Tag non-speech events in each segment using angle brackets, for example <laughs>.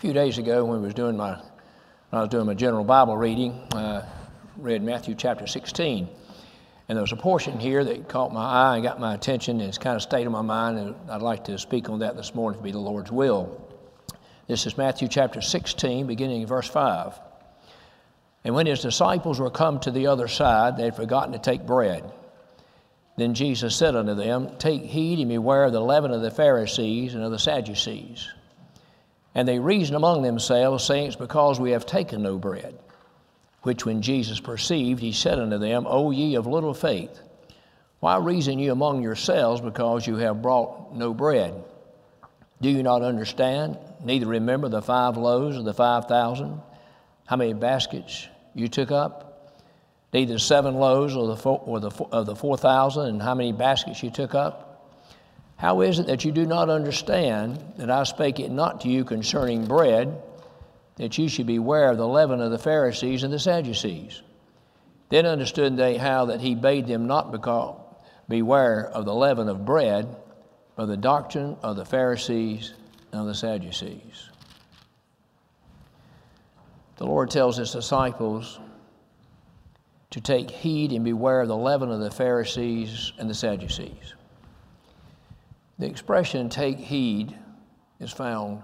few days ago when, was doing my, I was doing my general Bible reading, uh, read Matthew chapter 16. And there was a portion here that caught my eye and got my attention and it's kind of stayed in my mind, and I'd like to speak on that this morning to be the Lord's will. This is Matthew chapter 16, beginning in verse 5. And when his disciples were come to the other side, they had forgotten to take bread. Then Jesus said unto them, Take heed and beware of the leaven of the Pharisees and of the Sadducees. And they reasoned among themselves, saying, It's because we have taken no bread. Which when Jesus perceived, he said unto them, O ye of little faith, why reason ye among yourselves because you have brought no bread? Do you not understand, neither remember the five loaves of the five thousand, how many baskets you took up? Neither seven loaves or the four, of the four thousand, and how many baskets you took up? How is it that you do not understand that I spake it not to you concerning bread? that you should beware of the leaven of the Pharisees and the Sadducees. Then understood they how that he bade them not because, beware of the leaven of bread, but the doctrine of the Pharisees and the Sadducees. The Lord tells his disciples to take heed and beware of the leaven of the Pharisees and the Sadducees. The expression take heed is found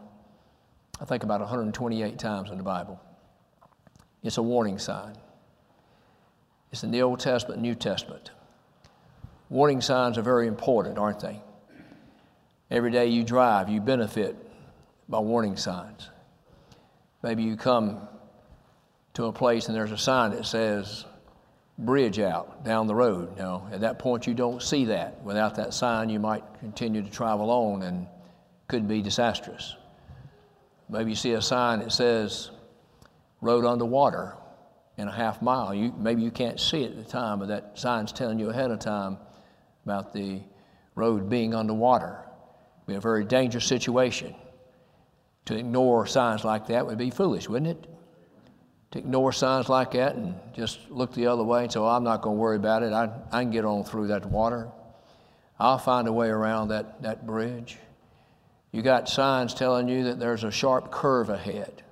I think about 128 times in the Bible. It's a warning sign. It's in the Old Testament, New Testament. Warning signs are very important, aren't they? Every day you drive, you benefit by warning signs. Maybe you come to a place and there's a sign that says bridge out down the road. Now, at that point, you don't see that. Without that sign, you might continue to travel on and could be disastrous. Maybe you see a sign that says road underwater in a half mile. You, maybe you can't see it at the time, but that sign's telling you ahead of time about the road being underwater. It'd be a very dangerous situation. To ignore signs like that would be foolish, wouldn't it? Ignore signs like that and just look the other way and say, I'm not going to worry about it. I, I can get on through that water. I'll find a way around that, that bridge. You got signs telling you that there's a sharp curve ahead.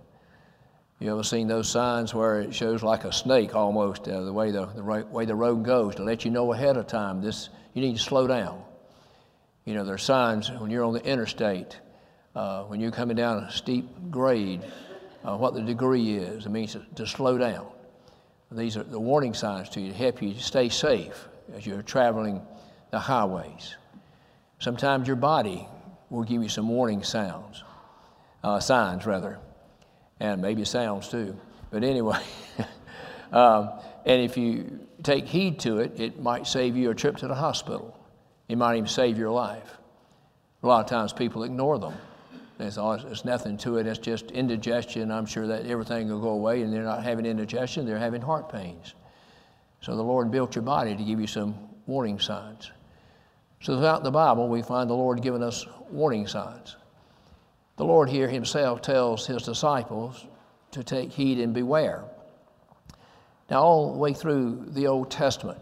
You ever seen those signs where it shows like a snake almost, uh, the way the, the right, way the road goes, to let you know ahead of time this you need to slow down. You know, there's signs when you're on the interstate, uh, when you're coming down a steep grade, uh, what the degree is. It means to, to slow down. These are the warning signs to you to help you stay safe as you're traveling the highways. Sometimes your body we'll give you some warning sounds, uh, signs rather, and maybe sounds too. But anyway, <laughs> um, and if you take heed to it, it might save you a trip to the hospital. It might even save your life. A lot of times people ignore them. There's, there's nothing to it. It's just indigestion. I'm sure that everything will go away, and they're not having indigestion. They're having heart pains. So the Lord built your body to give you some warning signs. So throughout the Bible, we find the Lord giving us warning signs. The Lord here himself tells his disciples to take heed and beware. Now, all the way through the Old Testament,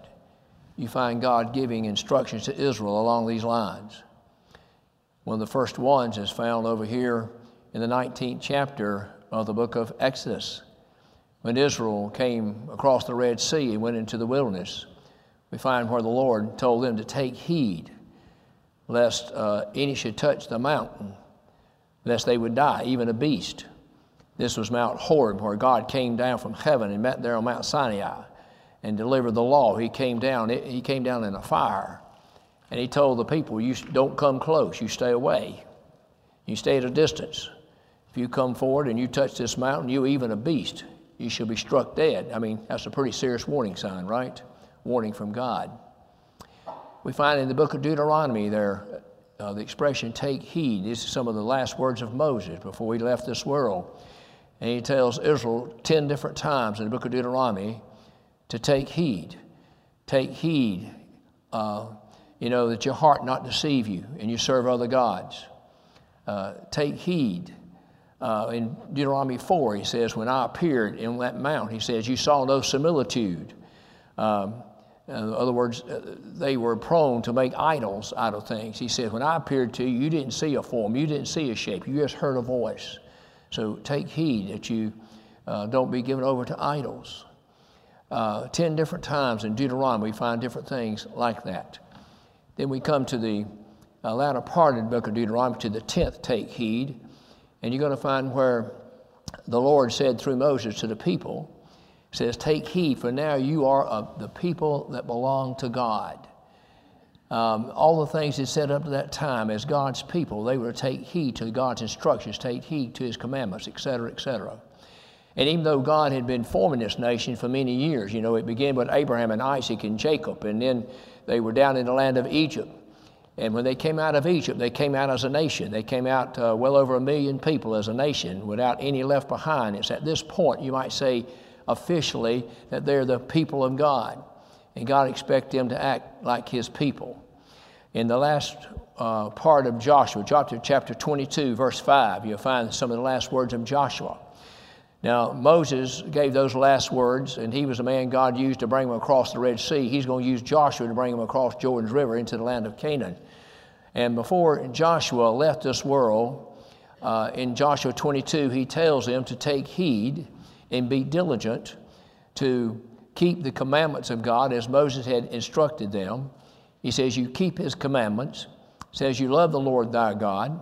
you find God giving instructions to Israel along these lines. One of the first ones is found over here in the 19th chapter of the book of Exodus. When Israel came across the Red Sea and went into the wilderness, we find where the Lord told them to take heed lest uh, any should touch the mountain, lest they would die, even a beast. This was Mount Horeb, where God came down from heaven and met there on Mount Sinai and delivered the law. He came down, he came down in a fire. And he told the people, You don't come close, you stay away. You stay at a distance. If you come forward and you touch this mountain, you even a beast, you shall be struck dead. I mean, that's a pretty serious warning sign, right? Warning from God. We find in the book of Deuteronomy there uh, the expression take heed. These are some of the last words of Moses before he left this world. And he tells Israel 10 different times in the book of Deuteronomy to take heed. Take heed, uh, you know, that your heart not deceive you and you serve other gods. Uh, take heed. Uh, in Deuteronomy 4, he says, When I appeared in that mount, he says, You saw no similitude. Um, in other words, uh, they were prone to make idols out of things. He said, When I appeared to you, you didn't see a form, you didn't see a shape, you just heard a voice. So take heed that you uh, don't be given over to idols. Uh, ten different times in Deuteronomy, we find different things like that. Then we come to the uh, latter part of the book of Deuteronomy, to the tenth, take heed. And you're going to find where the Lord said through Moses to the people, says, Take heed, for now you are of the people that belong to God. Um, all the things he said up to that time as God's people, they were to take heed to God's instructions, take heed to his commandments, etc., etc. And even though God had been forming this nation for many years, you know, it began with Abraham and Isaac and Jacob, and then they were down in the land of Egypt. And when they came out of Egypt, they came out as a nation. They came out uh, well over a million people as a nation without any left behind. It's at this point, you might say officially, that they're the people of God. And God expects them to act like His people. In the last uh, part of Joshua, chapter, chapter 22, verse 5, you'll find some of the last words of Joshua. Now, Moses gave those last words, and he was the man God used to bring them across the Red Sea. He's going to use Joshua to bring them across Jordan's River into the land of Canaan. And before Joshua left this world, uh, in Joshua 22, he tells them to take heed and be diligent to keep the commandments of God as Moses had instructed them. He says, You keep his commandments, says, You love the Lord thy God,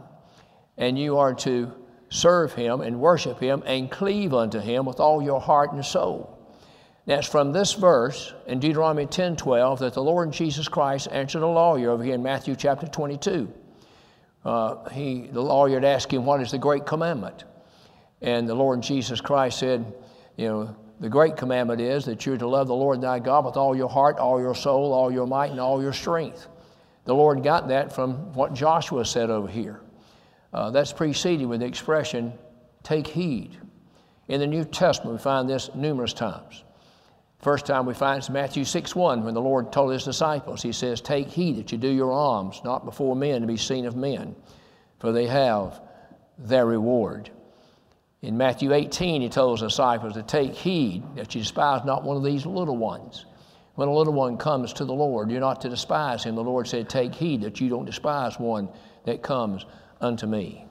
and you are to serve him and worship him and cleave unto him with all your heart and soul. Now, it's from this verse in Deuteronomy 10 12 that the Lord Jesus Christ answered a lawyer over here in Matthew chapter 22. Uh, he, the lawyer had asked him, What is the great commandment? And the Lord Jesus Christ said, You know, the great commandment is that you're to love the Lord thy God with all your heart, all your soul, all your might, and all your strength. The Lord got that from what Joshua said over here. Uh, that's preceded with the expression, take heed. In the New Testament, we find this numerous times. First time we find it's Matthew 6 1 when the Lord told his disciples, He says, Take heed that you do your alms, not before men to be seen of men, for they have their reward. In Matthew 18, he told his disciples to take heed that you despise not one of these little ones. When a little one comes to the Lord, you're not to despise him. The Lord said, Take heed that you don't despise one that comes unto me.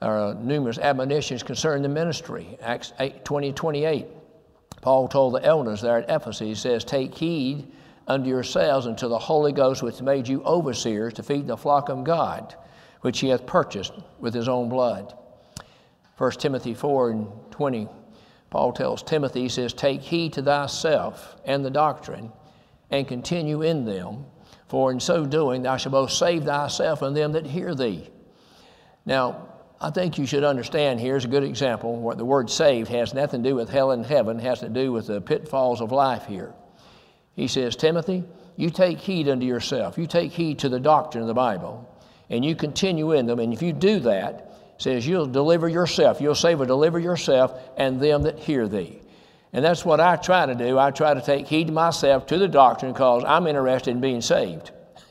Numerous admonitions concerning the ministry. Acts 8, 20, 28. Paul told the elders there at Ephesus, he says, Take heed unto yourselves unto the Holy Ghost which made you overseers to feed the flock of God, which he hath purchased with his own blood. 1 Timothy 4 and 20, Paul tells Timothy, he says, Take heed to thyself and the doctrine, and continue in them, for in so doing thou shalt both save thyself and them that hear thee. Now, I think you should understand here's a good example. What the word saved has nothing to do with hell and heaven, has to do with the pitfalls of life here. He says, Timothy, you take heed unto yourself. You take heed to the doctrine of the Bible, and you continue in them. And if you do that, says you'll deliver yourself. You'll save or deliver yourself and them that hear thee. And that's what I try to do. I try to take heed to myself to the doctrine because I'm interested in being saved. <laughs>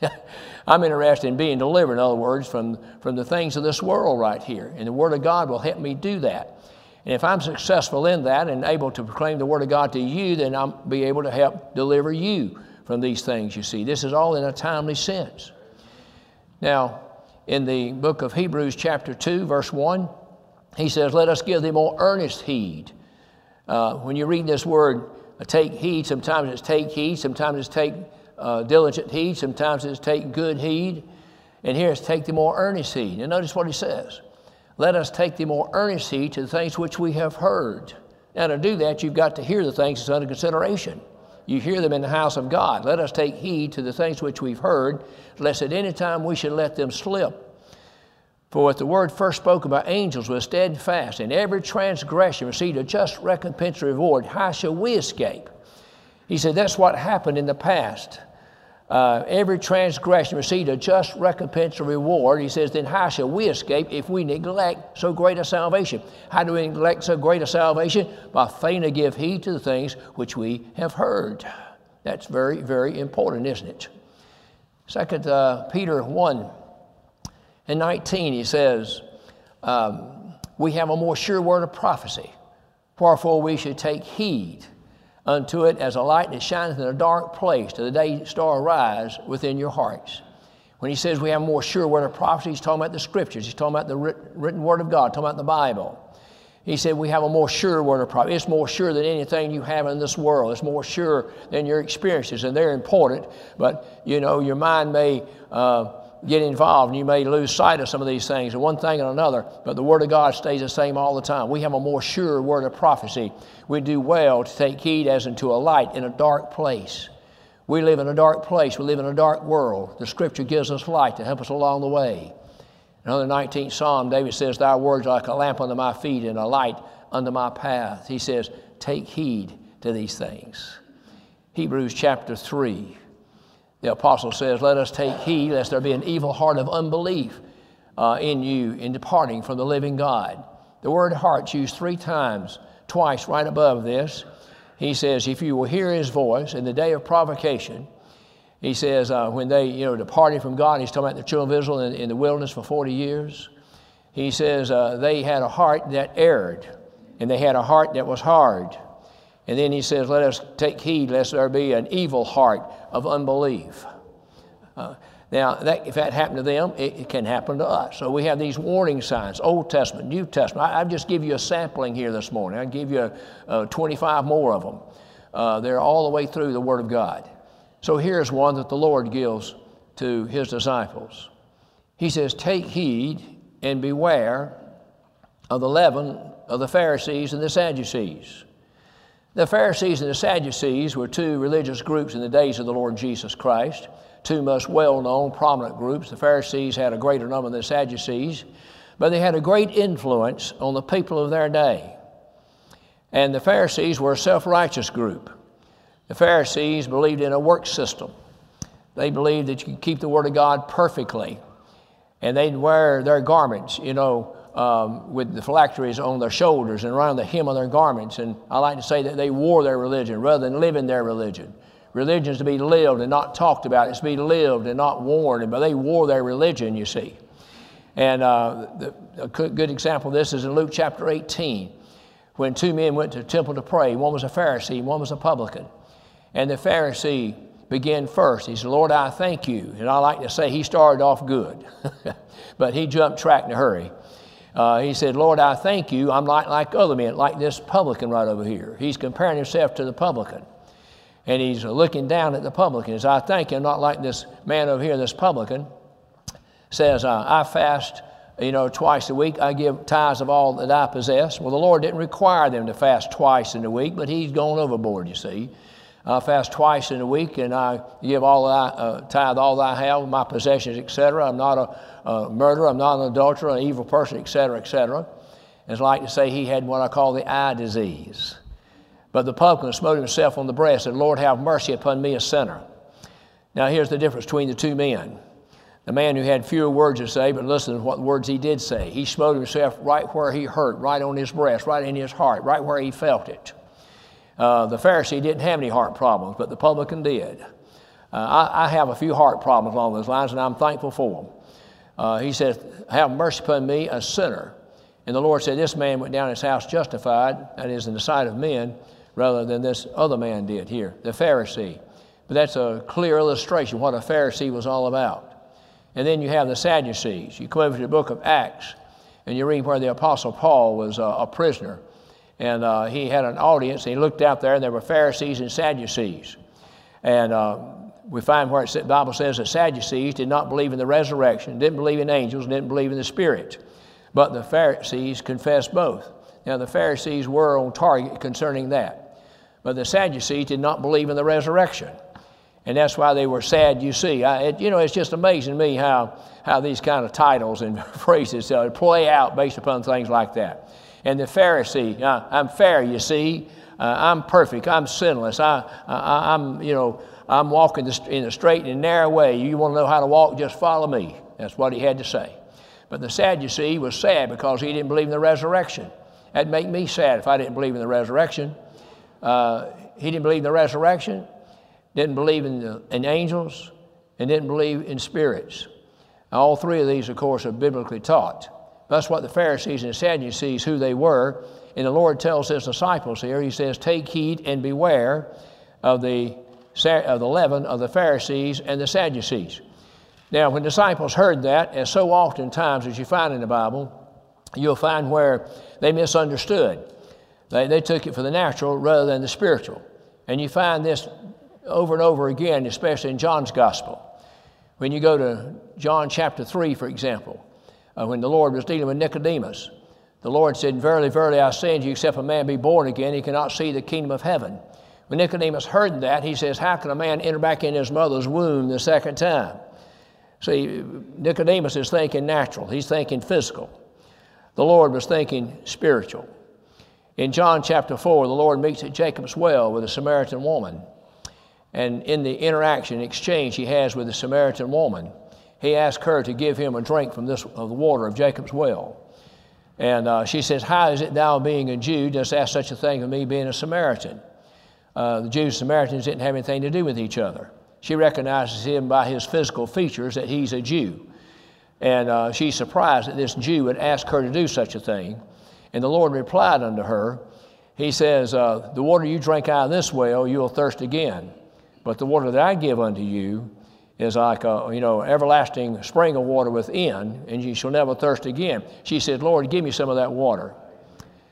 I'm interested in being delivered, in other words, from, from the things of this world right here. And the Word of God will help me do that. And if I'm successful in that and able to proclaim the Word of God to you, then I'll be able to help deliver you from these things, you see. This is all in a timely sense. Now, in the book of Hebrews, chapter 2, verse 1, he says, Let us give them more earnest heed. Uh, when you read this word, take heed, sometimes it's take heed, sometimes it's take uh, diligent heed, sometimes it's take good heed. And here it's take the more earnest heed. And notice what he says let us take the more earnest heed to the things which we have heard. Now, to do that, you've got to hear the things that's under consideration. You hear them in the house of God. Let us take heed to the things which we've heard, lest at any time we should let them slip. For if the word first spoken by angels was steadfast, and every transgression received a just recompense reward, how shall we escape? He said that's what happened in the past. Uh, every transgression received a just recompense or reward. He says, then how shall we escape if we neglect so great a salvation? How do we neglect so great a salvation? By failing to give heed to the things which we have heard. That's very, very important, isn't it? Second uh, Peter 1 and 19, he says, um, we have a more sure word of prophecy. Wherefore we should take heed unto it as a light that shineth in a dark place till the day star arise within your hearts. When he says we have more sure word of prophecy, he's talking about the scriptures. He's talking about the written word of God, talking about the Bible. He said, We have a more sure word of prophecy. It's more sure than anything you have in this world. It's more sure than your experiences, and they're important. But, you know, your mind may uh, get involved and you may lose sight of some of these things, and one thing and another. But the Word of God stays the same all the time. We have a more sure word of prophecy. We do well to take heed as into a light in a dark place. We live in a dark place. We live in a dark world. The Scripture gives us light to help us along the way. Another 19th Psalm, David says, Thy words are like a lamp under my feet and a light under my path. He says, Take heed to these things. Hebrews chapter 3, the apostle says, Let us take heed lest there be an evil heart of unbelief uh, in you in departing from the living God. The word heart's used three times, twice right above this. He says, If you will hear his voice in the day of provocation, he says, uh, when they, you know, departed from God, he's talking about the children of Israel in, in the wilderness for 40 years. He says, uh, they had a heart that erred, and they had a heart that was hard. And then he says, let us take heed lest there be an evil heart of unbelief. Uh, now, that, if that happened to them, it, it, can happen to us. So we have these warning signs Old Testament, New Testament. I, just give you a sampling here this morning. I'll give you a, 25 more of them. Uh, they're all the way through the Word of God. So here's one that the Lord gives to his disciples. He says, Take heed and beware of the leaven of the Pharisees and the Sadducees. The Pharisees and the Sadducees were two religious groups in the days of the Lord Jesus Christ, two most well known, prominent groups. The Pharisees had a greater number than the Sadducees, but they had a great influence on the people of their day. And the Pharisees were a self righteous group. The Pharisees believed in a work system. They believed that you could keep the Word of God perfectly. And they'd wear their garments, you know, um, with the phylacteries on their shoulders and around the hem of their garments. And I like to say that they wore their religion rather than living their religion. Religion is to be lived and not talked about. It's to be lived and not worn. But they wore their religion, you see. And uh, the, a good example of this is in Luke chapter 18, when two men went to the temple to pray. One was a Pharisee, one was a publican. And the Pharisee began first. He said, Lord, I thank you. And I like to say he started off good, <laughs> but he jumped track in a hurry. Uh, he said, Lord, I thank you. I'm not like other men, like this publican right over here. He's comparing himself to the publican. And he's looking down at the publican. He says, I thank you. I'm not like this man over here, this publican. Says, uh, I fast, you know, twice a week. I give tithes of all that I possess. Well, the Lord didn't require them to fast twice in a week, but he's gone overboard, you see. I fast twice in a week, and I give all that, uh, tithe all I have, my possessions, etc. I'm not a, a, murderer, I'm not an adulterer, an evil person, etc., etc. It's like to say he had what I call the eye disease. But the publican smote himself on the breast and Lord, have mercy upon me, a sinner. Now, here's the difference between the two men. The man who had fewer words to say, but listen to what words he did say. He smote himself right where he hurt, right on his breast, right in his heart, right where he felt it. Uh, the Pharisee didn't have any heart problems, but the publican did. Uh, I, I, have a few heart problems along those lines, and I'm thankful for them. Uh, he says, Have mercy upon me, a sinner. And the Lord said, This man went down his house justified, that is, in the sight of men, rather than this other man did here, the Pharisee. But that's a clear illustration of what a Pharisee was all about. And then you have the Sadducees. You come over to the book of Acts, and you read where the Apostle Paul was uh, a prisoner and uh, he had an audience, he looked out there, and there were Pharisees and Sadducees. And uh, we find where the Bible says that Sadducees did not believe in the resurrection, didn't believe in angels, didn't believe in the Spirit. But the Pharisees confessed both. Now, the Pharisees were on target concerning that. But the Sadducees did not believe in the resurrection. And that's why they were sad, you see. I, it, you know, it's just amazing to me how, how these kind of titles and <laughs> phrases uh, play out based upon things like that and the Pharisee. Uh, I'm fair, you see. Uh, I'm perfect. I'm sinless. I, I, am you know, I'm walking in a straight and narrow way. You want to know how to walk? Just follow me. That's what he had to say. But the Sadducee was sad because he didn't believe in the resurrection. That'd make me sad if I didn't believe in the resurrection. Uh, he didn't believe in the resurrection, didn't believe in, the, in angels, and didn't believe in spirits. All three of these, of course, are biblically taught. That's what the Pharisees and Sadducees, who they were. And the Lord tells his disciples here, he says, Take heed and beware of the, of the leaven of the Pharisees and the Sadducees. Now, when disciples heard that, as so oftentimes as you find in the Bible, you'll find where they misunderstood. They, they took it for the natural rather than the spiritual. And you find this over and over again, especially in John's gospel. When you go to John chapter 3, for example, uh, when the Lord was dealing with Nicodemus, the Lord said, Verily, verily, I say unto you, except a man be born again, he cannot see the kingdom of heaven. When Nicodemus heard that, he says, How can a man enter back in his mother's womb the second time? See, Nicodemus is thinking natural, he's thinking physical. The Lord was thinking spiritual. In John chapter 4, the Lord meets at Jacob's well with a Samaritan woman. And in the interaction, exchange he has with the Samaritan woman, he asks her to give him a drink from this, of the water of Jacob's well. And uh, she says, How is it thou, being a Jew, dost ask such a thing of me, being a Samaritan? Uh, the Jews and Samaritans didn't have anything to do with each other. She recognizes him by his physical features that he's a Jew. And uh, she's surprised that this Jew would ask her to do such a thing. And the Lord replied unto her, He says, uh, The water you drink out of this well, you'll thirst again. But the water that I give unto you is like a you know everlasting spring of water within, and you shall never thirst again. She said, Lord, give me some of that water.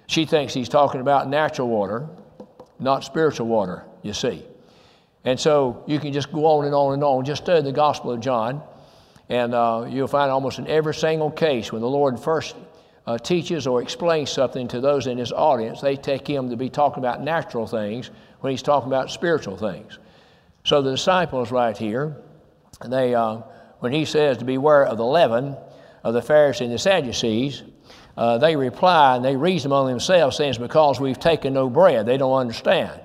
She thinks he's talking about natural water, not spiritual water, you see. And so you can just go on and on and on. Just study the Gospel of John, and uh, you'll find almost in every single case when the Lord first uh, teaches or explains something to those in his audience, they take him to be talking about natural things when he's talking about spiritual things. So the disciples right here, they, uh, when he says to beware of the leaven of the Pharisees and the Sadducees, uh, they reply and they reason among themselves, saying, because we've taken no bread. They don't understand.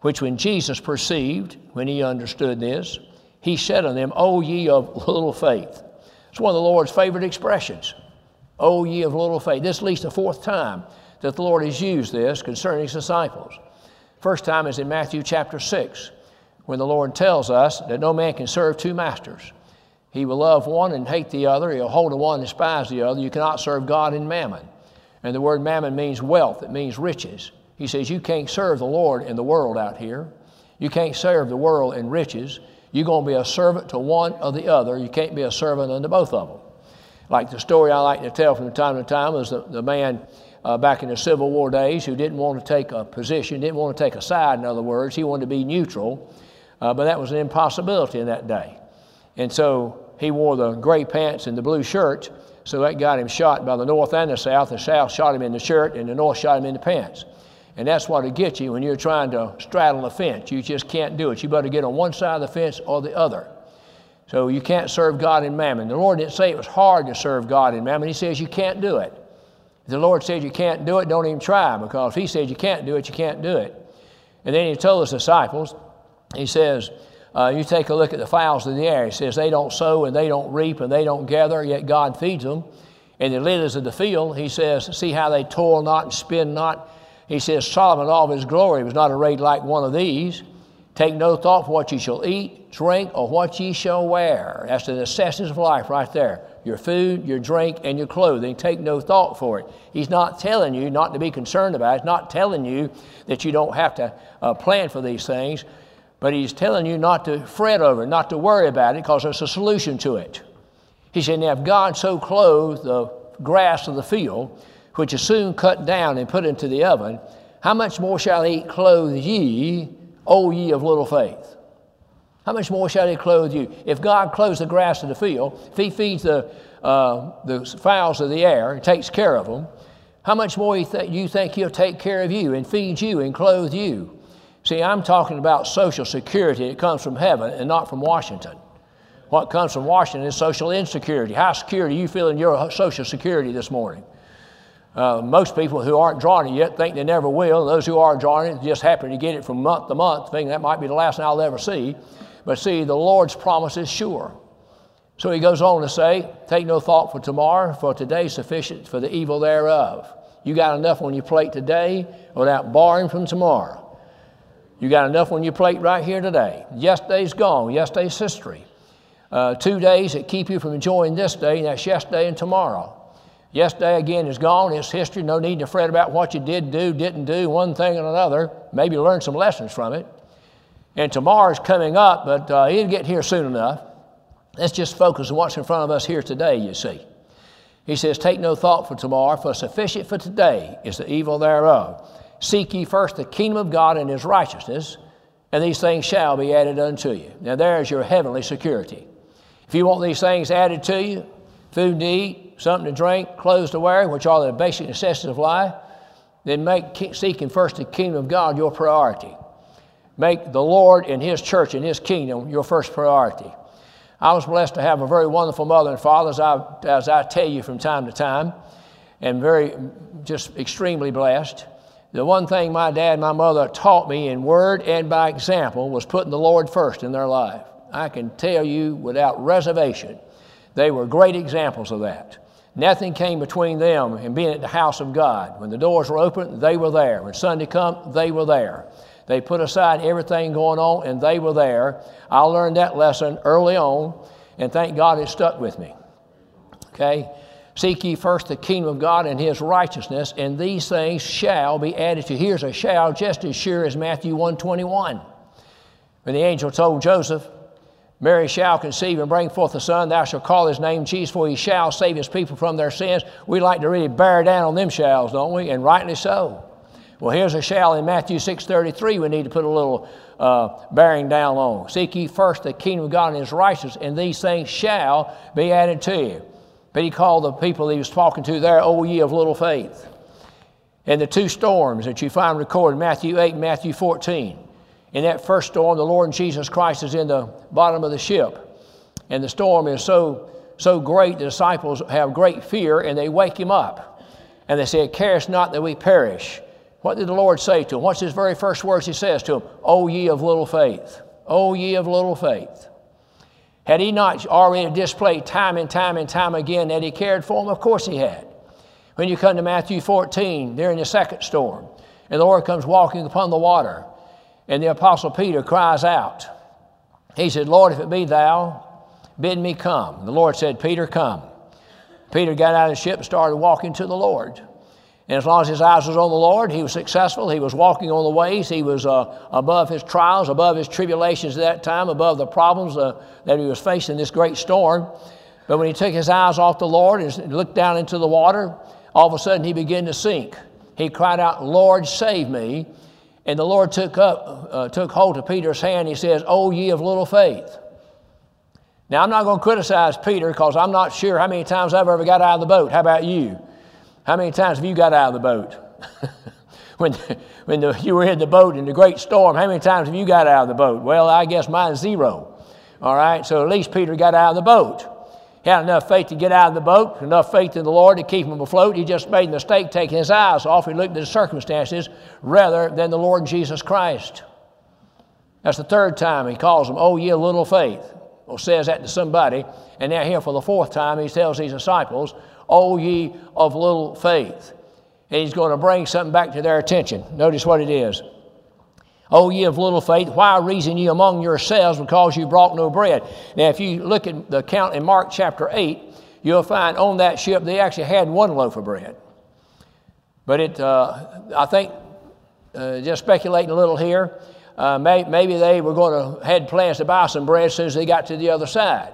Which when Jesus perceived, when he understood this, he said unto them, O ye of little faith. It's one of the Lord's favorite expressions. O ye of little faith. This is at least the fourth time that the Lord has used this concerning his disciples. First time is in Matthew chapter 6 when the Lord tells us that no man can serve two masters. He will love one and hate the other. He'll hold to one and despise the other. You cannot serve God and mammon. And the word mammon means wealth, it means riches. He says you can't serve the Lord in the world out here. You can't serve the world in riches. You're going to be a servant to one or the other. You can't be a servant unto both of them. Like the story I like to tell from time to time is the, the man uh, back in the Civil War days who didn't want to take a position, didn't want to take a side, in other words. He wanted to be neutral. Uh, but that was an impossibility in that day. And so he wore the gray pants and the blue shirt, so that got him shot by the North and the South. The South shot him in the shirt, and the North shot him in the pants. And that's what it gets you when you're trying to straddle a fence. You just can't do it. You better get on one side of the fence or the other. So you can't serve God in mammon. The Lord didn't say it was hard to serve God in mammon. He says you can't do it. If the Lord says you can't do it, don't even try, because if He says you can't do it, you can't do it. And then He told His disciples, he says, uh, you take a look at the fowls of the air. He says, they don't sow and they don't reap and they don't gather, yet God feeds them. And the lilies of the field, he says, see how they toil not and spin not. He says, Solomon, all of his glory, was not arrayed like one of these. Take no thought for what ye shall eat, drink, or what ye shall wear. That's the necessities of life right there your food, your drink, and your clothing. Take no thought for it. He's not telling you not to be concerned about it. He's not telling you that you don't have to uh, plan for these things. But he's telling you not to fret over it, not to worry about it, because there's a solution to it. He said, Now, if God so clothed the grass of the field, which is soon cut down and put into the oven, how much more shall he clothe ye, O ye of little faith? How much more shall he clothe you? If God clothes the grass of the field, if he feeds the, uh, the fowls of the air and takes care of them, how much more th- you think he'll take care of you and feed you and clothe you? See, I'm talking about social security. It comes from heaven and not from Washington. What comes from Washington is social insecurity. How secure do you feel in your social security this morning? Uh, most people who aren't drawing it yet think they never will. Those who are drawing it just happen to get it from month to month, thinking that might be the last thing I'll ever see. But see, the Lord's promise is sure. So he goes on to say, Take no thought for tomorrow, for today sufficient for the evil thereof. You got enough on your plate today without borrowing from tomorrow. You got enough on your plate right here today. Yesterday's gone, yesterday's history. Uh, two days that keep you from enjoying this day, and that's yesterday and tomorrow. Yesterday again is gone, it's history. No need to fret about what you did do, didn't do, one thing and another. Maybe learn some lessons from it. And tomorrow's coming up, but uh, it'll get here soon enough. Let's just focus on what's in front of us here today, you see. He says, Take no thought for tomorrow, for sufficient for today is the evil thereof. Seek ye first the kingdom of God and his righteousness, and these things shall be added unto you. Now, there's your heavenly security. If you want these things added to you, food to eat, something to drink, clothes to wear, which are the basic necessities of life, then make seeking first the kingdom of God your priority. Make the Lord and His church and His kingdom your first priority. I was blessed to have a very wonderful mother and father, as I, as I tell you from time to time, and very, just extremely blessed. The one thing my dad and my mother taught me in word and by example was putting the Lord first in their life. I can tell you without reservation, they were great examples of that. Nothing came between them and being at the house of God. When the doors were open, they were there. When Sunday come, they were there. They put aside everything going on and they were there. I learned that lesson early on, and thank God it stuck with me. Okay? Seek ye first the kingdom of God and his righteousness, and these things shall be added to you. Here's a shall just as sure as Matthew 121. When the angel told Joseph, Mary shall conceive and bring forth a son, thou shalt call his name Jesus, for he shall save his people from their sins. We like to really bear down on them shalls, don't we? And rightly so. Well, here's a shall in Matthew 6.33 we need to put a little uh, bearing down on. Seek ye first the kingdom of God and his righteousness, and these things shall be added to you. But he called the people he was talking to there, O ye of little faith. And the two storms that you find recorded, Matthew 8 and Matthew 14. In that first storm, the Lord Jesus Christ is in the bottom of the ship. And the storm is so, so great, the disciples have great fear, and they wake him up. And they say, Carest not that we perish. What did the Lord say to him? What's his very first words he says to him? O ye of little faith. O ye of little faith. Had he not already displayed time and time and time again that he cared for them? Of course he had. When you come to Matthew 14, they're in the second storm, and the Lord comes walking upon the water, and the Apostle Peter cries out. He said, Lord, if it be thou, bid me come. The Lord said, Peter, come. Peter got out of the ship and started walking to the Lord. And as long as his eyes was on the Lord, he was successful. He was walking on the ways. He was uh, above his trials, above his tribulations at that time, above the problems uh, that he was facing this great storm. But when he took his eyes off the Lord and looked down into the water, all of a sudden he began to sink. He cried out, Lord, save me. And the Lord took, up, uh, took hold of Peter's hand. He says, O ye of little faith. Now, I'm not going to criticize Peter because I'm not sure how many times I've ever got out of the boat. How about you? How many times have you got out of the boat? <laughs> when when the, you were in the boat in the great storm, how many times have you got out of the boat? Well, I guess mine's zero. All right, so at least Peter got out of the boat. He had enough faith to get out of the boat, enough faith in the Lord to keep him afloat. He just made a mistake taking his eyes off. He looked at the circumstances rather than the Lord Jesus Christ. That's the third time he calls them, Oh, ye little faith. Or says that to somebody. And now, here for the fourth time, he tells these disciples, O ye of little faith. And he's going to bring something back to their attention. Notice what it is. O ye of little faith, why reason ye among yourselves because you brought no bread? Now, if you look at the account in Mark chapter 8, you'll find on that ship they actually had one loaf of bread. But it, uh, I think, uh, just speculating a little here, uh, may, maybe they were going to had plans to buy some bread as soon as they got to the other side.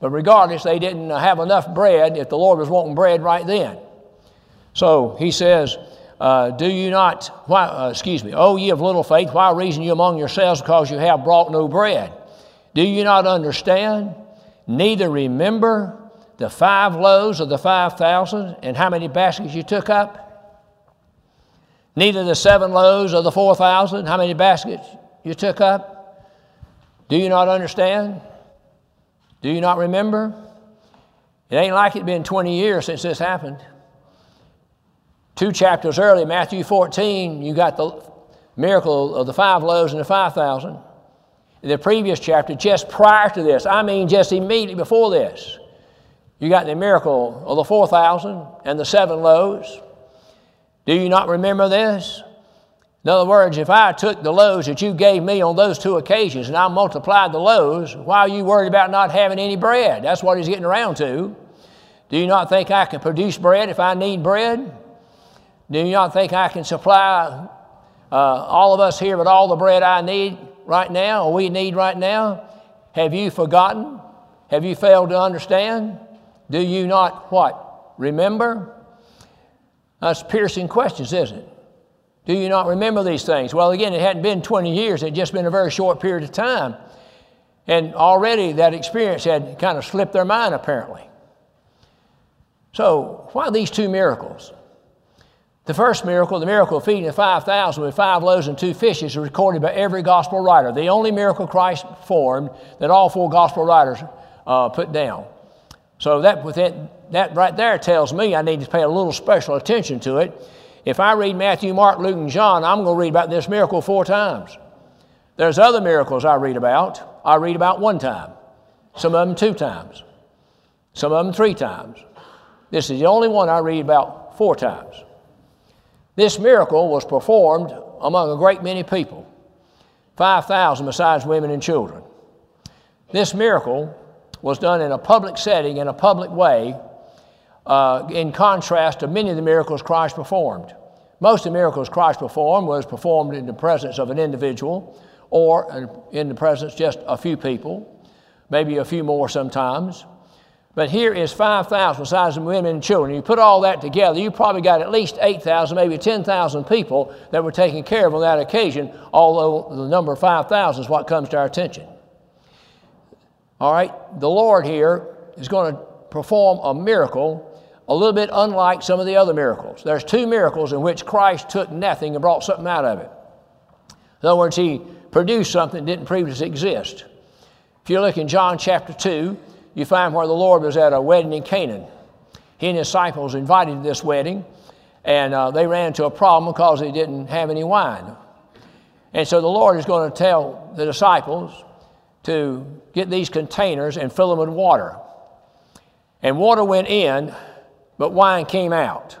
But regardless, they didn't have enough bread if the Lord was wanting bread right then. So he says, uh, Do you not, why, uh, excuse me, O ye of little faith, why reason you among yourselves because you have brought no bread? Do you not understand? Neither remember the five loaves of the five thousand and how many baskets you took up? Neither the seven loaves of the four thousand, how many baskets you took up? Do you not understand? Do you not remember? It ain't like it been 20 years since this happened. Two chapters earlier, Matthew 14, you got the miracle of the five loaves and the 5,000. In the previous chapter, just prior to this, I mean just immediately before this, you got the miracle of the 4,000 and the seven loaves. Do you not remember this? In other words, if I took the loaves that you gave me on those two occasions and I multiplied the loaves, why are you worried about not having any bread? That's what he's getting around to. Do you not think I can produce bread if I need bread? Do you not think I can supply uh, all of us here with all the bread I need right now or we need right now? Have you forgotten? Have you failed to understand? Do you not what? remember? That's piercing questions, isn't it? Do you not remember these things? Well, again, it hadn't been 20 years, it had just been a very short period of time. And already that experience had kind of slipped their mind, apparently. So, why these two miracles? The first miracle, the miracle of feeding the 5,000 with five loaves and two fishes, is recorded by every gospel writer. The only miracle Christ performed that all four gospel writers uh, put down. So that, within, that right there tells me I need to pay a little special attention to it. If I read Matthew, Mark, Luke, and John, I'm going to read about this miracle four times. There's other miracles I read about. I read about one time, some of them two times, some of them three times. This is the only one I read about four times. This miracle was performed among a great many people 5,000 besides women and children. This miracle was done in a public setting, in a public way, uh, in contrast to many of the miracles Christ performed. Most of the miracles Christ performed was performed in the presence of an individual or in the presence just a few people, maybe a few more sometimes. But here is 5,000 besides women and children. You put all that together, you probably got at least 8,000, maybe 10,000 people that were taken care of on that occasion, although the number 5,000 is what comes to our attention. All right, the Lord here is going to perform a miracle a little bit unlike some of the other miracles. There's two miracles in which Christ took nothing and brought something out of it. In other words, he produced something that didn't previously exist. If you look in John chapter 2, you find where the Lord was at a wedding in Canaan. He and his disciples invited to this wedding, and uh, they ran into a problem because they didn't have any wine. And so the Lord is going to tell the disciples to get these containers and fill them with water. And water went in, but wine came out.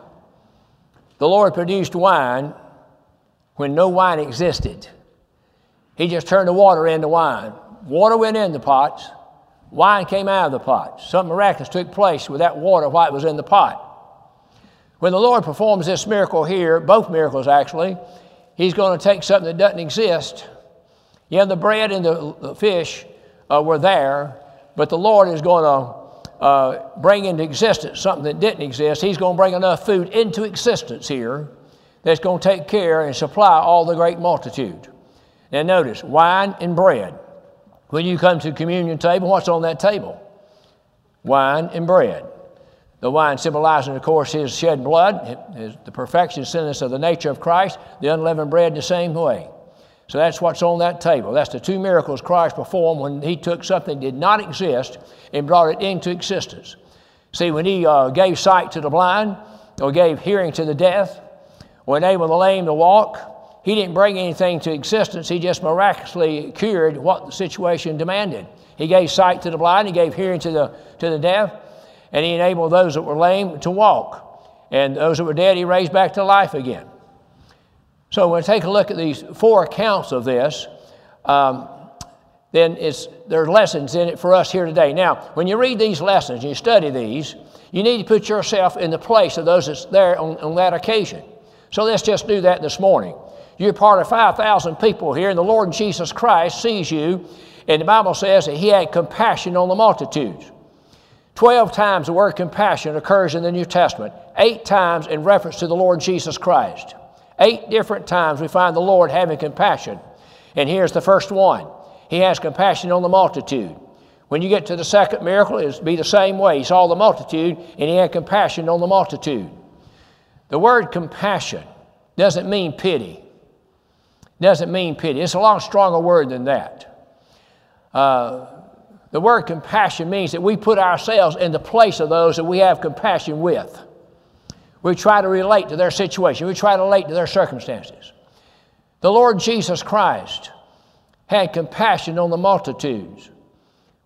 The Lord produced wine when no wine existed. He just turned the water into wine. Water went in the pots, Wine came out of the pots. Something miraculous took place with that water while it was in the pot. When the Lord performs this miracle here, both miracles actually, He's going to take something that doesn't exist. Yeah, the bread and the fish uh, were there, but the Lord is going to uh, bring into existence something that didn't exist. He's going to bring enough food into existence here that's going to take care and supply all the great multitude. Now, notice wine and bread. When you come to communion table, what's on that table? Wine and bread. The wine symbolizing, of course, his shed blood, his, the perfection, sinless of the nature of Christ, the unleavened bread in the same way. So that's what's on that table. That's the two miracles Christ performed when he took something that did not exist and brought it into existence. See, when he uh, gave sight to the blind, or gave hearing to the deaf, or enabled the lame to walk, he didn't bring anything to existence, he just miraculously cured what the situation demanded. He gave sight to the blind, he gave hearing to the, to the deaf, and he enabled those that were lame to walk. And those that were dead, he raised back to life again. So when we take a look at these four accounts of this, um, then it's, there are lessons in it for us here today. Now, when you read these lessons and you study these, you need to put yourself in the place of those that's there on, on that occasion. So let's just do that this morning. You're part of 5,000 people here, and the Lord Jesus Christ sees you. And the Bible says that He had compassion on the multitudes. Twelve times the word compassion occurs in the New Testament, eight times in reference to the Lord Jesus Christ. Eight different times we find the Lord having compassion. And here's the first one He has compassion on the multitude. When you get to the second miracle, it'll be the same way. He saw the multitude and he had compassion on the multitude. The word compassion doesn't mean pity doesn't mean pity. It's a lot stronger word than that. Uh, the word compassion means that we put ourselves in the place of those that we have compassion with. We try to relate to their situation, we try to relate to their circumstances. The Lord Jesus Christ had compassion on the multitudes.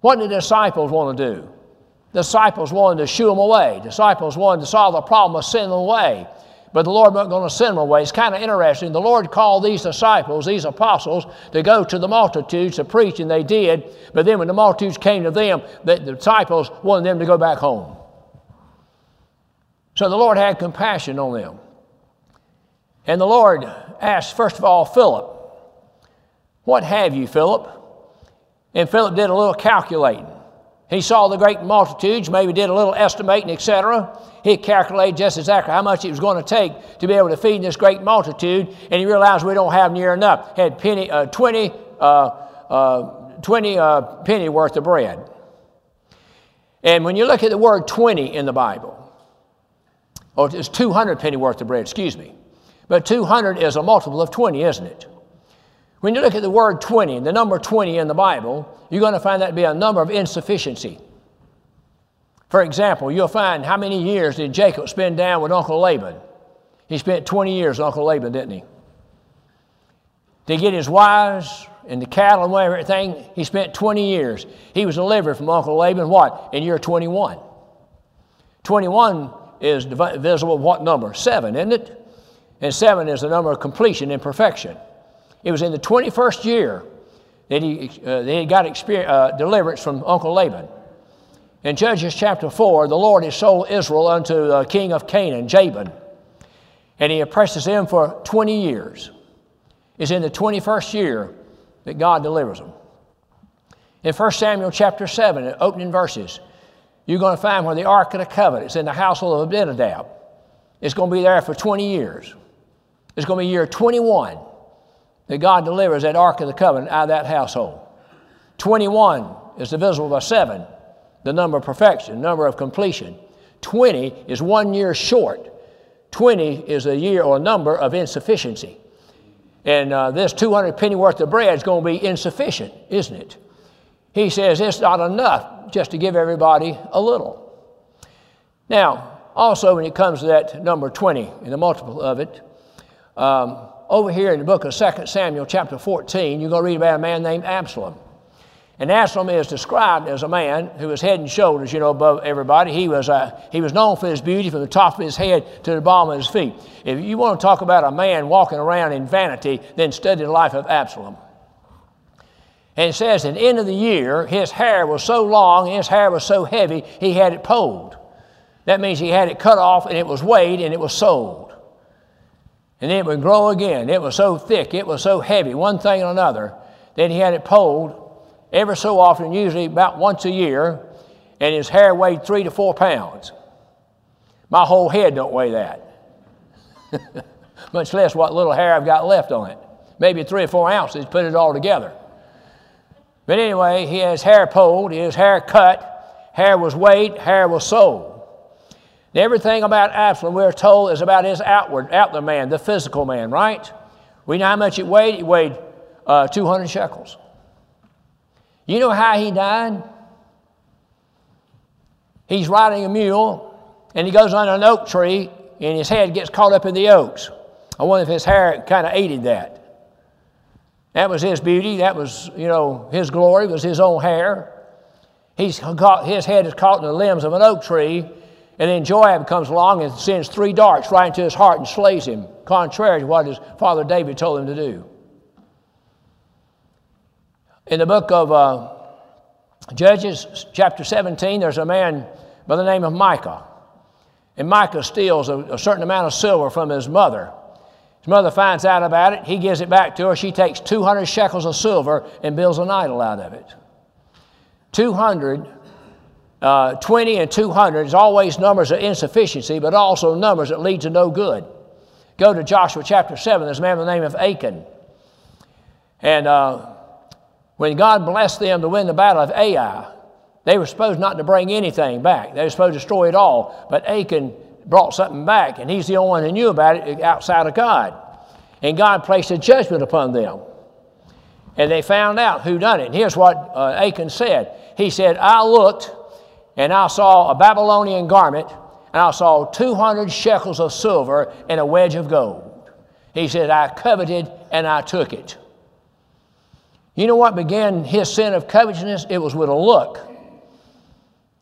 What did the disciples want to do? The disciples wanted to shoo them away. Disciples wanted to solve the problem of sending them away but the Lord wasn't going to send them away. It's kind of interesting. The Lord called these disciples, these apostles, to go to the multitudes to preach, and they did. But then when the multitudes came to them, the, the disciples wanted them to go back home. So the Lord had compassion on them. And the Lord asked, first of all, Philip, What have you, Philip? And Philip did a little calculating. He saw the great multitudes, maybe did a little estimating, etc. He calculated just exactly how much it was going to take to be able to feed this great multitude, and he realized we don't have near enough. Had penny, uh, 20, uh, uh, 20 uh, penny worth of bread. And when you look at the word 20 in the Bible, or it's 200 penny worth of bread, excuse me. But 200 is a multiple of 20, isn't it? When you look at the word 20, the number 20 in the Bible, you're going to find that to be a number of insufficiency. For example, you'll find how many years did Jacob spend down with Uncle Laban? He spent 20 years with Uncle Laban, didn't he? To get his wives and the cattle and everything, he spent 20 years. He was delivered from Uncle Laban, what? In year 21. 21 is divisible what number? Seven, isn't it? And seven is the number of completion and perfection. It was in the 21st year that he, uh, that he got uh, deliverance from Uncle Laban. In Judges chapter 4, the Lord has sold Israel unto the king of Canaan, Jabin, and he oppresses them for 20 years. It's in the 21st year that God delivers them. In 1 Samuel chapter 7, opening verses, you're going to find where the Ark of the Covenant is in the household of Abinadab. It's going to be there for 20 years. It's going to be year 21 that God delivers that Ark of the Covenant out of that household. 21 is divisible by 7, the number of perfection, number of completion. 20 is one year short. 20 is a year or a number of insufficiency. And uh, this 200 penny worth of bread is going to be insufficient, isn't it? He says it's not enough just to give everybody a little. Now, also when it comes to that number 20 and the multiple of it, um, over here in the book of 2 Samuel, chapter 14, you're going to read about a man named Absalom. And Absalom is described as a man who was head and shoulders, you know, above everybody. He was, uh, he was known for his beauty from the top of his head to the bottom of his feet. If you want to talk about a man walking around in vanity, then study the life of Absalom. And it says, at the end of the year, his hair was so long, his hair was so heavy, he had it polled. That means he had it cut off and it was weighed and it was sold and it would grow again. It was so thick, it was so heavy, one thing and another. Then he had it polled ever so often, usually about once a year, and his hair weighed three to four pounds. My whole head don't weigh that, <laughs> much less what little hair I've got left on it. Maybe three or four ounces, put it all together. But anyway, he has hair polled, his hair cut, hair was weighed, hair was sold. Everything about Absalom, we're told, is about his outward, outward man, the physical man, right? We know how much it weighed. It weighed uh, 200 shekels. You know how he died? He's riding a mule, and he goes under an oak tree, and his head gets caught up in the oaks. I wonder if his hair kind of aided that. That was his beauty. That was, you know, his glory was his own hair. He's caught, his head is caught in the limbs of an oak tree, and then Joab comes along and sends three darts right into his heart and slays him, contrary to what his father David told him to do. In the book of uh, Judges, chapter 17, there's a man by the name of Micah. And Micah steals a, a certain amount of silver from his mother. His mother finds out about it. He gives it back to her. She takes 200 shekels of silver and builds an idol out of it. 200 uh, 20 and 200 is always numbers of insufficiency, but also numbers that lead to no good. Go to Joshua chapter 7. There's a man by the name of Achan. And uh, when God blessed them to win the battle of Ai, they were supposed not to bring anything back. They were supposed to destroy it all. But Achan brought something back, and he's the only one who knew about it outside of God. And God placed a judgment upon them. And they found out who done it. And here's what uh, Achan said. He said, I looked and I saw a Babylonian garment, and I saw 200 shekels of silver and a wedge of gold. He said, I coveted and I took it. You know what began his sin of covetousness? It was with a look.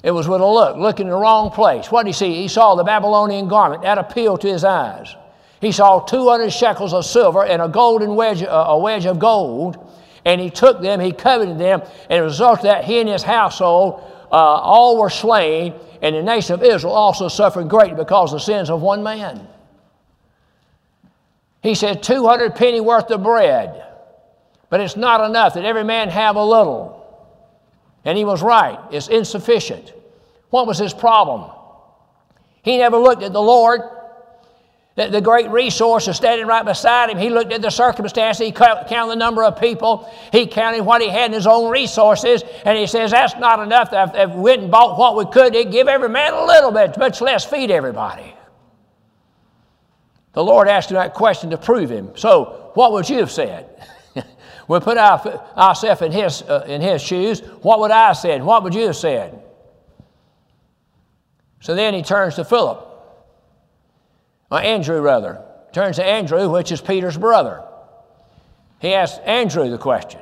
It was with a look, looking in the wrong place. What did he see? He saw the Babylonian garment. That appealed to his eyes. He saw 200 shekels of silver and a golden wedge, a wedge of gold, and he took them, he coveted them, and as a result of that, he and his household uh, all were slain, and the nation of Israel also suffered greatly because of the sins of one man. He said, 200 penny worth of bread, but it's not enough that every man have a little. And he was right. It's insufficient. What was his problem? He never looked at the Lord. The, the great resource standing right beside him. He looked at the circumstances. He counted the number of people. He counted what he had in his own resources. And he says, That's not enough. If, we went and bought what we could, he'd give every man a little bit, much less feed everybody. The Lord asked him that question to prove him. So, what would you have said? We put our, ourselves in his, uh, in his shoes. What would I have said? What would you have said? So then he turns to Philip, or Andrew rather. Turns to Andrew, which is Peter's brother. He asks Andrew the question.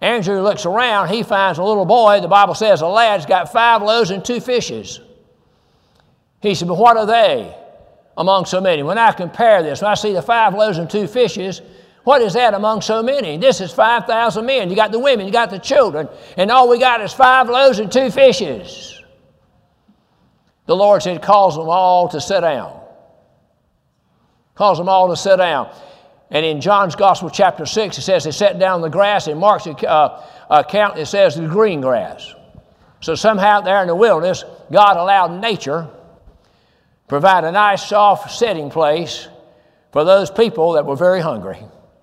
Andrew looks around, he finds a little boy, the Bible says a lad's got five loaves and two fishes. He said, But what are they? among so many. When I compare this, when I see the five loaves and two fishes, what is that among so many? This is 5,000 men. You got the women, you got the children, and all we got is five loaves and two fishes. The Lord said, Cause them all to sit down. Cause them all to sit down. And in John's Gospel, chapter 6, it says they sat down in the grass. In Mark's uh, account, it says the green grass. So somehow there in the wilderness, God allowed nature provide a nice, soft setting place for those people that were very hungry.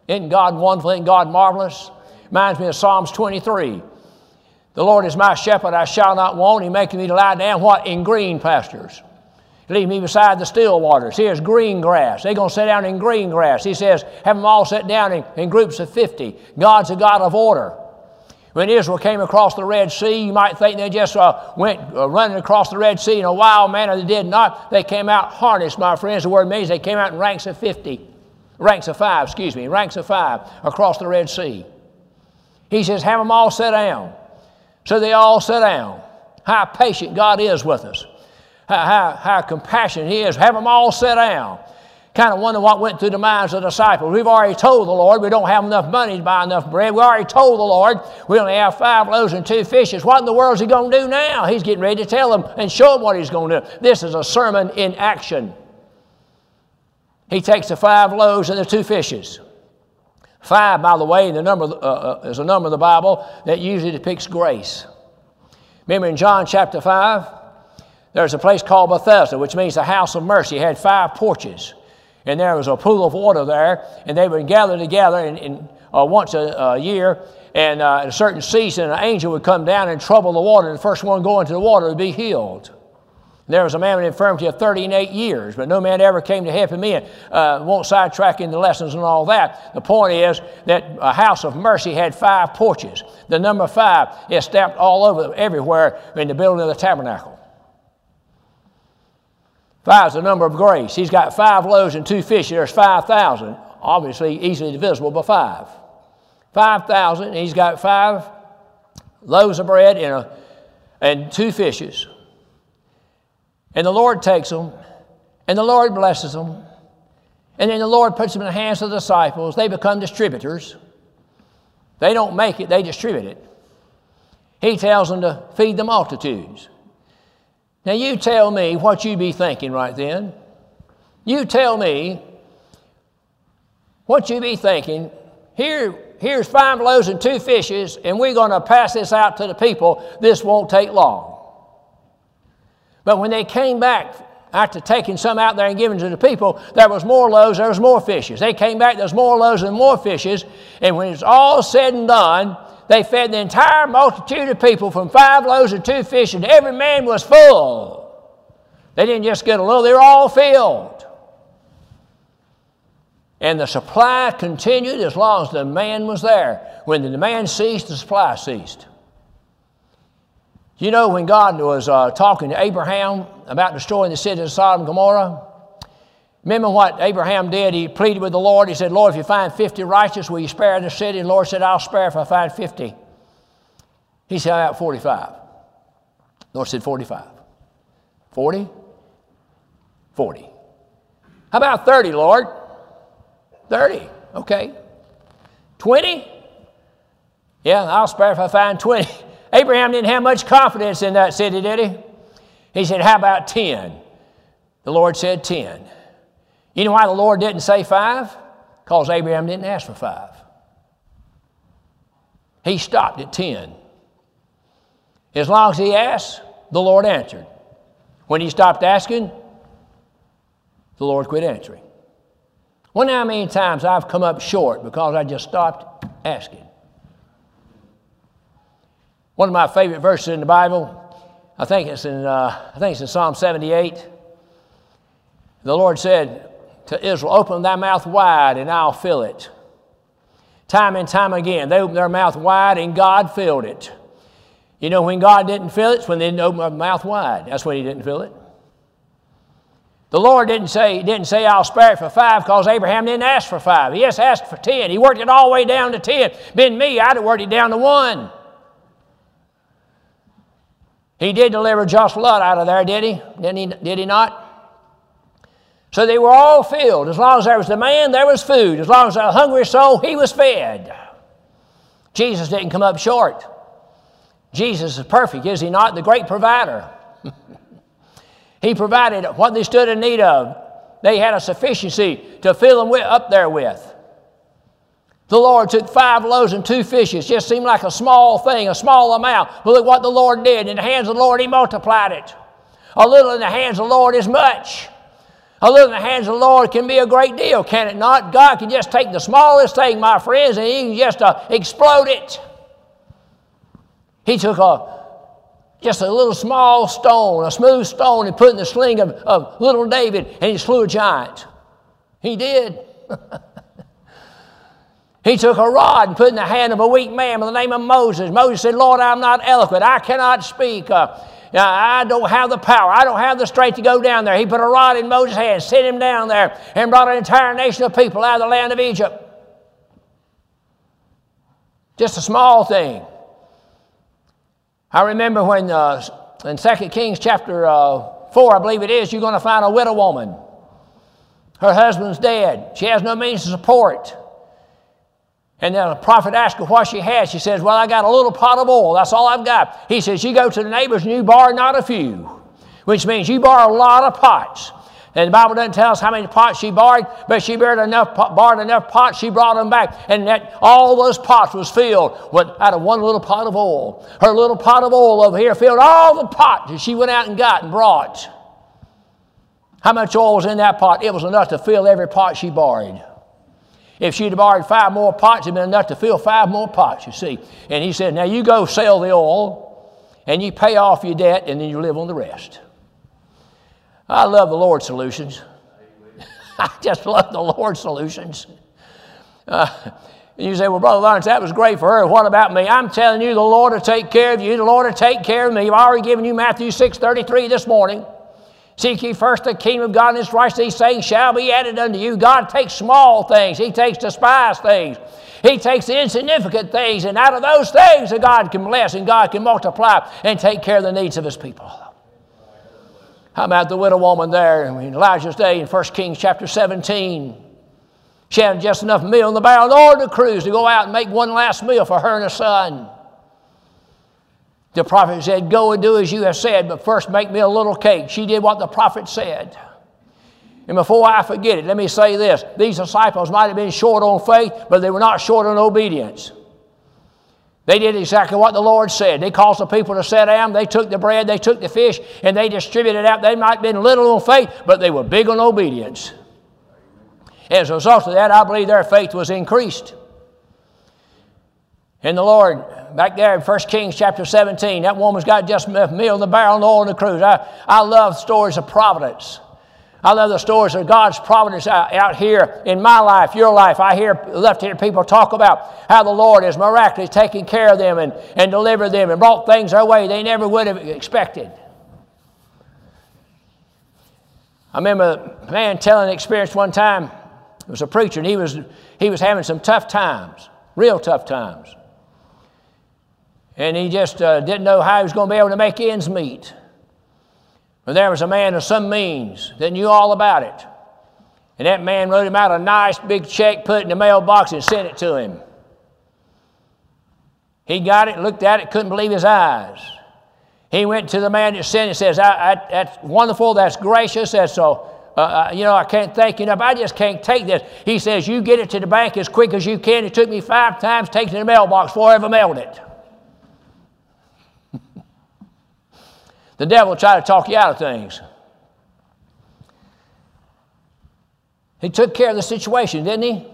Isn't God wonderful? Isn't God marvelous? Reminds me of Psalms 23. The Lord is my shepherd, I shall not want. He maketh me to lie down, what? In green pastures. Leave me beside the still waters. Here's green grass. They're going to sit down in green grass. He says, have them all sit down in, in groups of 50. God's a God of order. When Israel came across the Red Sea, you might think they just uh, went uh, running across the Red Sea in a wild manner. They did not. They came out harnessed, my friends. The word means they came out in ranks of 50, ranks of five, excuse me, ranks of five across the Red Sea. He says, Have them all sit down. So they all sit down. How patient God is with us, how, how, how compassionate He is. Have them all sit down kind of wonder what went through the minds of the disciples. We've already told the Lord we don't have enough money to buy enough bread. We already told the Lord we only have five loaves and two fishes. What in the world is he going to do now? He's getting ready to tell them and show them what he's going to do. This is a sermon in action. He takes the five loaves and the two fishes. Five, by the way, the number uh, uh, is a number of the Bible that usually depicts grace. Remember in John chapter 5, there's a place called Bethesda, which means the house of mercy. It had five porches and there was a pool of water there, and they would gather together in, in uh, once a, a, year, and uh, at a certain season, an angel would come down and trouble the water, and the first one going to the water would be healed. There was a man with infirmity of 38 years, but no man ever came to help him in. Uh, won't sidetrack into lessons and all that. The point is that a house of mercy had five porches. The number five is stamped all over, everywhere in the building of the tabernacle. Five is the number of grace. He's got five loaves and two fish. There's 5,000. Obviously, easily divisible by five. 5,000. He's got five loaves of bread and, a, and two fishes. And the Lord takes them, and the Lord blesses them. And then the Lord puts them in the hands of the disciples. They become distributors. They don't make it, they distribute it. He tells them to feed the multitudes. Now, you tell me what you be thinking right then. You tell me what you be thinking. Here, here's five loaves and two fishes, and we're going to pass this out to the people. This won't take long. But when they came back after taking some out there and giving to the people, there was more loaves, there was more fishes. They came back, there's more loaves and more fishes. And when it's all said and done, they fed the entire multitude of people from five loaves and two fish, and every man was full. They didn't just get a little, they were all filled. And the supply continued as long as the demand was there. When the demand ceased, the supply ceased. You know, when God was uh, talking to Abraham about destroying the city of Sodom and Gomorrah, Remember what Abraham did? He pleaded with the Lord. He said, Lord, if you find 50 righteous, will you spare the city? And the Lord said, I'll spare if I find 50. He said, How about 45? The Lord said, 45. 40? 40. How about 30, Lord? 30. Okay. 20? Yeah, I'll spare if I find 20. <laughs> Abraham didn't have much confidence in that city, did he? He said, How about 10? The Lord said 10. You know why the Lord didn't say five? Because Abraham didn't ask for five. He stopped at 10. As long as he asked, the Lord answered. When he stopped asking, the Lord quit answering. Wonder how many times I've come up short because I just stopped asking. One of my favorite verses in the Bible, I think it's in, uh, I think it's in Psalm 78. The Lord said to Israel, Open thy mouth wide and I'll fill it. Time and time again, they opened their mouth wide and God filled it. You know when God didn't fill it? It's when they didn't open their mouth wide. That's when He didn't fill it. The Lord didn't say, didn't say I'll spare it for five because Abraham didn't ask for five. He just asked for ten. He worked it all the way down to ten. Been me, I'd have worked it down to one. He did deliver Lot out of there, did he? Didn't he? Did he not? So they were all filled. As long as there was the man, there was food. As long as a hungry soul, he was fed. Jesus didn't come up short. Jesus is perfect, is he not? The great provider. <laughs> He provided what they stood in need of. They had a sufficiency to fill them up there with. The Lord took five loaves and two fishes. Just seemed like a small thing, a small amount. But look what the Lord did. In the hands of the Lord, He multiplied it. A little in the hands of the Lord is much. A little in the hands of the Lord can be a great deal, can it not? God can just take the smallest thing, my friends, and He can just uh, explode it. He took a just a little small stone, a smooth stone, and put in the sling of, of little David, and he slew a giant. He did. <laughs> he took a rod and put in the hand of a weak man by the name of Moses. Moses said, Lord, I'm not eloquent. I cannot speak. Uh, I don't have the power. I don't have the strength to go down there. He put a rod in Moses' hand, sent him down there, and brought an entire nation of people out of the land of Egypt. Just a small thing. I remember when uh, in 2 Kings chapter uh, 4, I believe it is, you're going to find a widow woman. Her husband's dead. She has no means of support. And then the prophet asked her what she had. She says, Well, I got a little pot of oil. That's all I've got. He says, You go to the neighbors and you borrow not a few, which means you borrow a lot of pots. And the Bible doesn't tell us how many pots she borrowed, but she borrowed enough, borrowed enough pots, she brought them back. And that all those pots was filled with, out of one little pot of oil. Her little pot of oil over here filled all the pots that she went out and got and brought. How much oil was in that pot? It was enough to fill every pot she borrowed. If she'd have borrowed five more pots, it'd been enough to fill five more pots, you see. And he said, Now you go sell the oil and you pay off your debt and then you live on the rest. I love the Lord solutions. <laughs> I just love the Lord solutions. Uh, you say, well, Brother Lawrence, that was great for her. What about me? I'm telling you, the Lord will take care of you. The Lord will take care of me. I've already given you Matthew 6 33 this morning. Seek ye first the kingdom of God and his righteousness, these things shall be added unto you. God takes small things, He takes despised things. He takes the insignificant things, and out of those things, that God can bless and God can multiply and take care of the needs of His people. How about the widow woman there in Elijah's day in 1 Kings chapter 17? She had just enough meal in the barrel or the cruse to go out and make one last meal for her and her son. The prophet said, Go and do as you have said, but first make me a little cake. She did what the prophet said. And before I forget it, let me say this these disciples might have been short on faith, but they were not short on obedience. They did exactly what the Lord said. They caused the people to sit down. They took the bread, they took the fish, and they distributed it out. They might have been little on faith, but they were big on obedience. As a result of that, I believe their faith was increased. And the Lord, back there in 1 Kings chapter 17, that woman's got just enough meal in the barrel and oil in the cruse. I, I love stories of providence. I love the stories of God's providence out, out, here in my life, your life. I hear left here people talk about how the Lord has miraculously taken care of them and, and delivered them and brought things their way they never would have expected. I remember a man telling an experience one time. It was a preacher, and he was, he was having some tough times, real tough times. And he just uh, didn't know how he was going to be able to make ends meet. But there was a man of some means that knew all about it. And that man wrote him out a nice big check, put it in the mailbox, and sent it to him. He got it, looked at it, couldn't believe his eyes. He went to the man that sent it and says, I, I, That's wonderful, that's gracious, that's so, uh, uh, you know, I can't thank you enough. I just can't take this. He says, You get it to the bank as quick as you can. It took me five times, take it to the mailbox before I ever mailed it. The devil tried to talk you out of things. He took care of the situation, didn't he?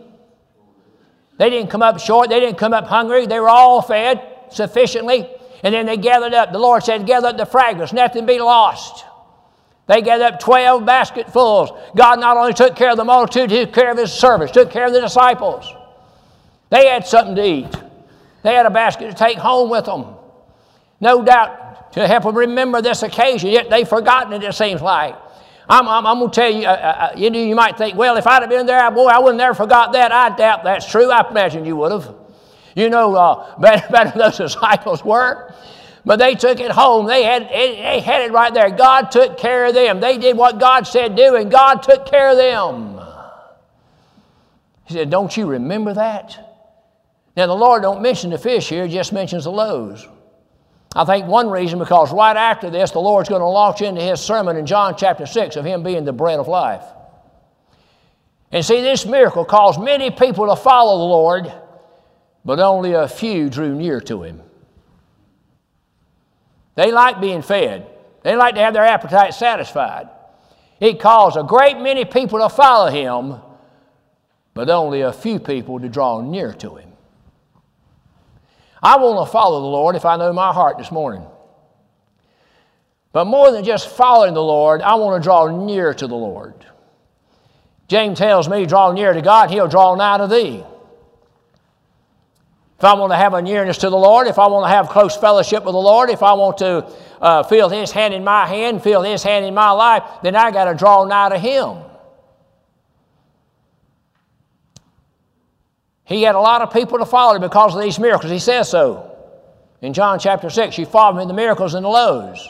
They didn't come up short. They didn't come up hungry. They were all fed sufficiently. And then they gathered up. The Lord said, Gather up the fragments, nothing be lost. They gathered up 12 basketfuls. God not only took care of the multitude, He took care of His servants, took care of the disciples. They had something to eat. They had a basket to take home with them. No doubt to help them remember this occasion, yet they've forgotten it, it seems like. I'm, I'm, I'm going to tell you, uh, uh, uh, you, know, you might think, well, if I'd have been there, boy, I would have forgot that. I doubt that's true. I imagine you would have. You know, uh, <laughs> better, better those disciples were. But they took it home. They had, they had it right there. God took care of them. They did what God said do, and God took care of them. He said, Don't you remember that? Now, the Lord don't mention the fish here, just mentions the loaves. I think one reason because right after this, the Lord's going to launch into his sermon in John chapter 6 of him being the bread of life. And see, this miracle caused many people to follow the Lord, but only a few drew near to him. They like being fed, they like to have their appetite satisfied. It caused a great many people to follow him, but only a few people to draw near to him. I want to follow the Lord if I know my heart this morning. But more than just following the Lord, I want to draw near to the Lord. James tells me, draw near to God, he'll draw nigh to thee. If I want to have a nearness to the Lord, if I want to have close fellowship with the Lord, if I want to uh, feel His hand in my hand, feel His hand in my life, then I got to draw nigh to Him. He had a lot of people to follow because of these miracles. He says so. In John chapter 6, you followed me in the miracles and the loaves.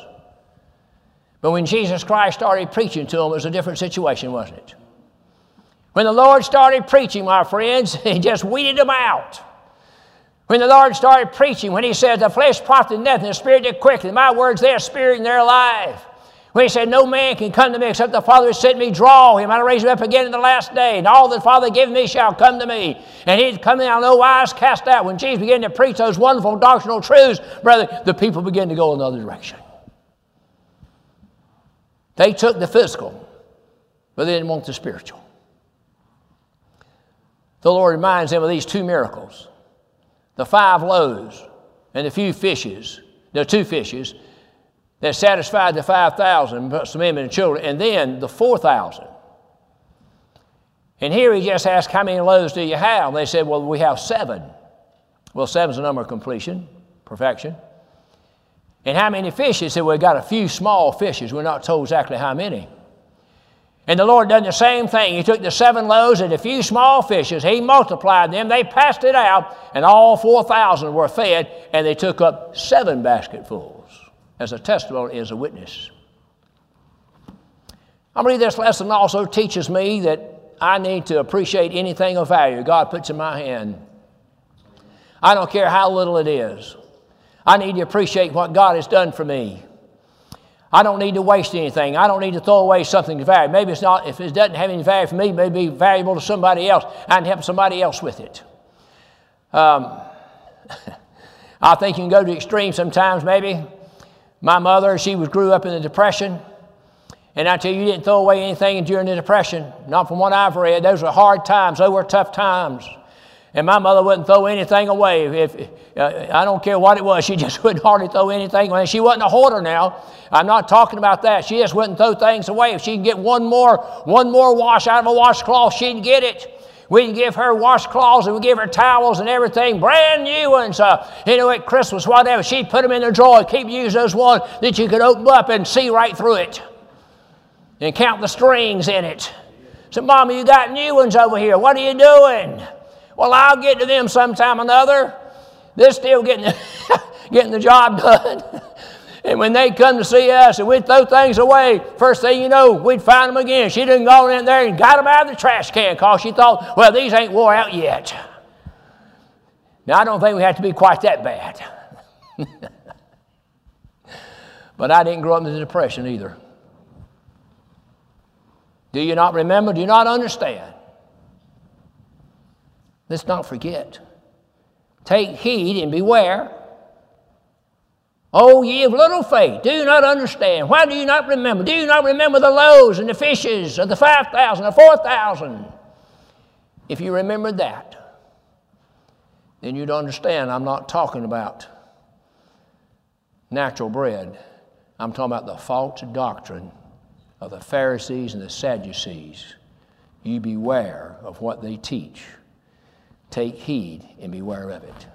But when Jesus Christ started preaching to them, it was a different situation, wasn't it? When the Lord started preaching, my friends, <laughs> He just weeded them out. When the Lord started preaching, when He said, The flesh profiteth nothing, the spirit did quicken. My words, they're spirit and they're alive. When he said, No man can come to me except the Father has sent me, draw him. I'll raise him up again in the last day. And all that the Father gave me shall come to me. And he'd come in on no wise cast out. When Jesus began to preach those wonderful doctrinal truths, brother, the people began to go another direction. They took the physical, but they didn't want the spiritual. The Lord reminds them of these two miracles the five loaves and the few fishes, the two fishes, that satisfied the 5,000, some women and children, and then the 4,000. And here he just asked, How many loaves do you have? And they said, Well, we have seven. Well, seven's a number of completion, perfection. And how many fishes? He said, We've got a few small fishes. We're not told exactly how many. And the Lord done the same thing. He took the seven loaves and a few small fishes. He multiplied them. They passed it out, and all 4,000 were fed, and they took up seven basketfuls as a testimony, as a witness. I believe this lesson also teaches me that I need to appreciate anything of value God puts in my hand. I don't care how little it is. I need to appreciate what God has done for me. I don't need to waste anything. I don't need to throw away something of value. Maybe it's not, if it doesn't have any value for me, it may be valuable to somebody else. I can help somebody else with it. Um, <laughs> I think you can go to extreme sometimes, maybe. My mother, she was, grew up in the Depression. And I tell you, you didn't throw away anything during the Depression. Not from what I've read. Those were hard times. Those were tough times. And my mother wouldn't throw anything away. If, uh, I don't care what it was, she <laughs> just wouldn't hardly throw anything away. She wasn't a hoarder now. I'm not talking about that. She just wouldn't throw things away. If she can get one more, one more wash out of a washcloth, she'd get it. We'd give her washcloths and we'd give her towels and everything, brand new ones. Uh, you know, at Christmas, whatever. She'd put them in the drawer, keep using those ones that you could open up and see right through it and count the strings in it. So, Mama, you got new ones over here. What are you doing? Well, I'll get to them sometime or another. They're still getting, <laughs> getting the job done. And when they come to see us and we'd throw things away, first thing you know, we'd find them again. She didn't go in there and got them out of the trash can because she thought, well, these ain't wore out yet. Now, I don't think we have to be quite that bad. <laughs> but I didn't grow up in the Depression either. Do you not remember? Do you not understand? Let's not forget. Take heed and beware Oh, ye of little faith, do you not understand? Why do you not remember? Do you not remember the loaves and the fishes of the 5,000, the 4,000? If you remember that, then you'd understand I'm not talking about natural bread. I'm talking about the false doctrine of the Pharisees and the Sadducees. You beware of what they teach. Take heed and beware of it.